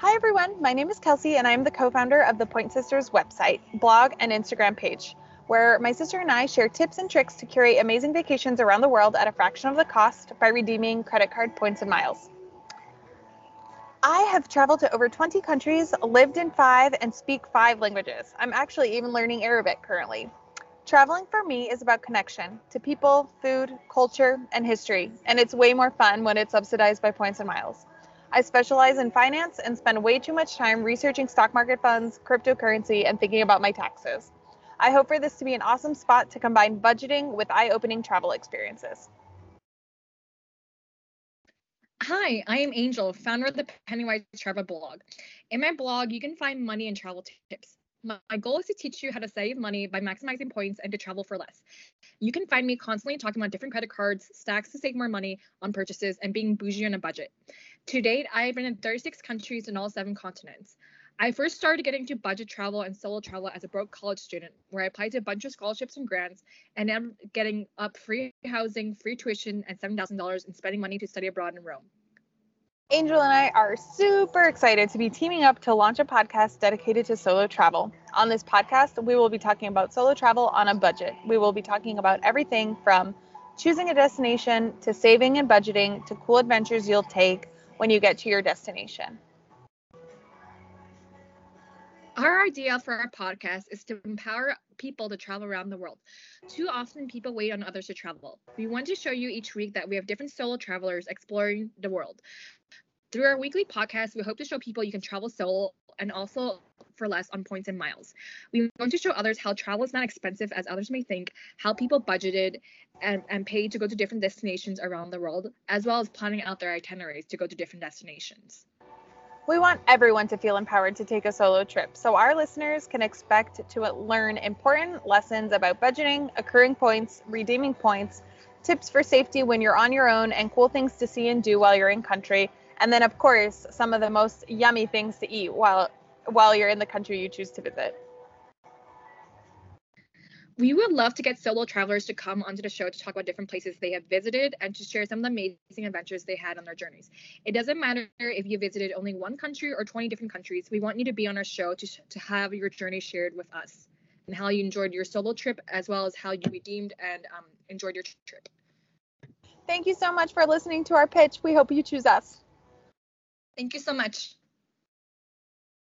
Hi, everyone. My name is Kelsi, and I'm the co founder of the Point Sisters website, blog, and Instagram page, where my sister and I share tips and tricks to curate amazing vacations around the world at a fraction of the cost by redeeming credit card points and miles. I have traveled to over 20 countries, lived in five, and speak five languages. I'm actually even learning Arabic currently. Traveling for me is about connection to people, food, culture, and history, and it's way more fun when it's subsidized by points and miles. I specialize in finance and spend way too much time researching stock market funds, cryptocurrency, and thinking about my taxes. I hope for this to be an awesome spot to combine budgeting with eye opening travel experiences. Hi, I am Angel, founder of the Pennywise Travel blog. In my blog, you can find money and travel tips. My goal is to teach you how to save money by maximizing points and to travel for less. You can find me constantly talking about different credit cards, stacks to save more money on purchases, and being bougie on a budget. To date, I have been in 36 countries in all seven continents. I first started getting into budget travel and solo travel as a broke college student, where I applied to a bunch of scholarships and grants and am getting up free housing, free tuition, and $7,000 in spending money to study abroad in Rome. Angel and I are super excited to be teaming up to launch a podcast dedicated to solo travel. On this podcast, we will be talking about solo travel on a budget. We will be talking about everything from choosing a destination to saving and budgeting to cool adventures you'll take when you get to your destination. Our idea for our podcast is to empower people to travel around the world. Too often, people wait on others to travel. We want to show you each week that we have different solo travelers exploring the world. Through our weekly podcast, we hope to show people you can travel solo and also for less on points and miles. We want to show others how travel is not expensive as others may think, how people budgeted and, and paid to go to different destinations around the world, as well as planning out their itineraries to go to different destinations. We want everyone to feel empowered to take a solo trip, so our listeners can expect to learn important lessons about budgeting, accruing points, redeeming points, tips for safety when you're on your own, and cool things to see and do while you're in country and then of course some of the most yummy things to eat while while you're in the country you choose to visit. We would love to get solo travelers to come onto the show to talk about different places they have visited and to share some of the amazing adventures they had on their journeys. It doesn't matter if you visited only one country or 20 different countries. We want you to be on our show to, to have your journey shared with us and how you enjoyed your solo trip as well as how you redeemed and um, enjoyed your trip. Thank you so much for listening to our pitch. We hope you choose us. Thank you so much.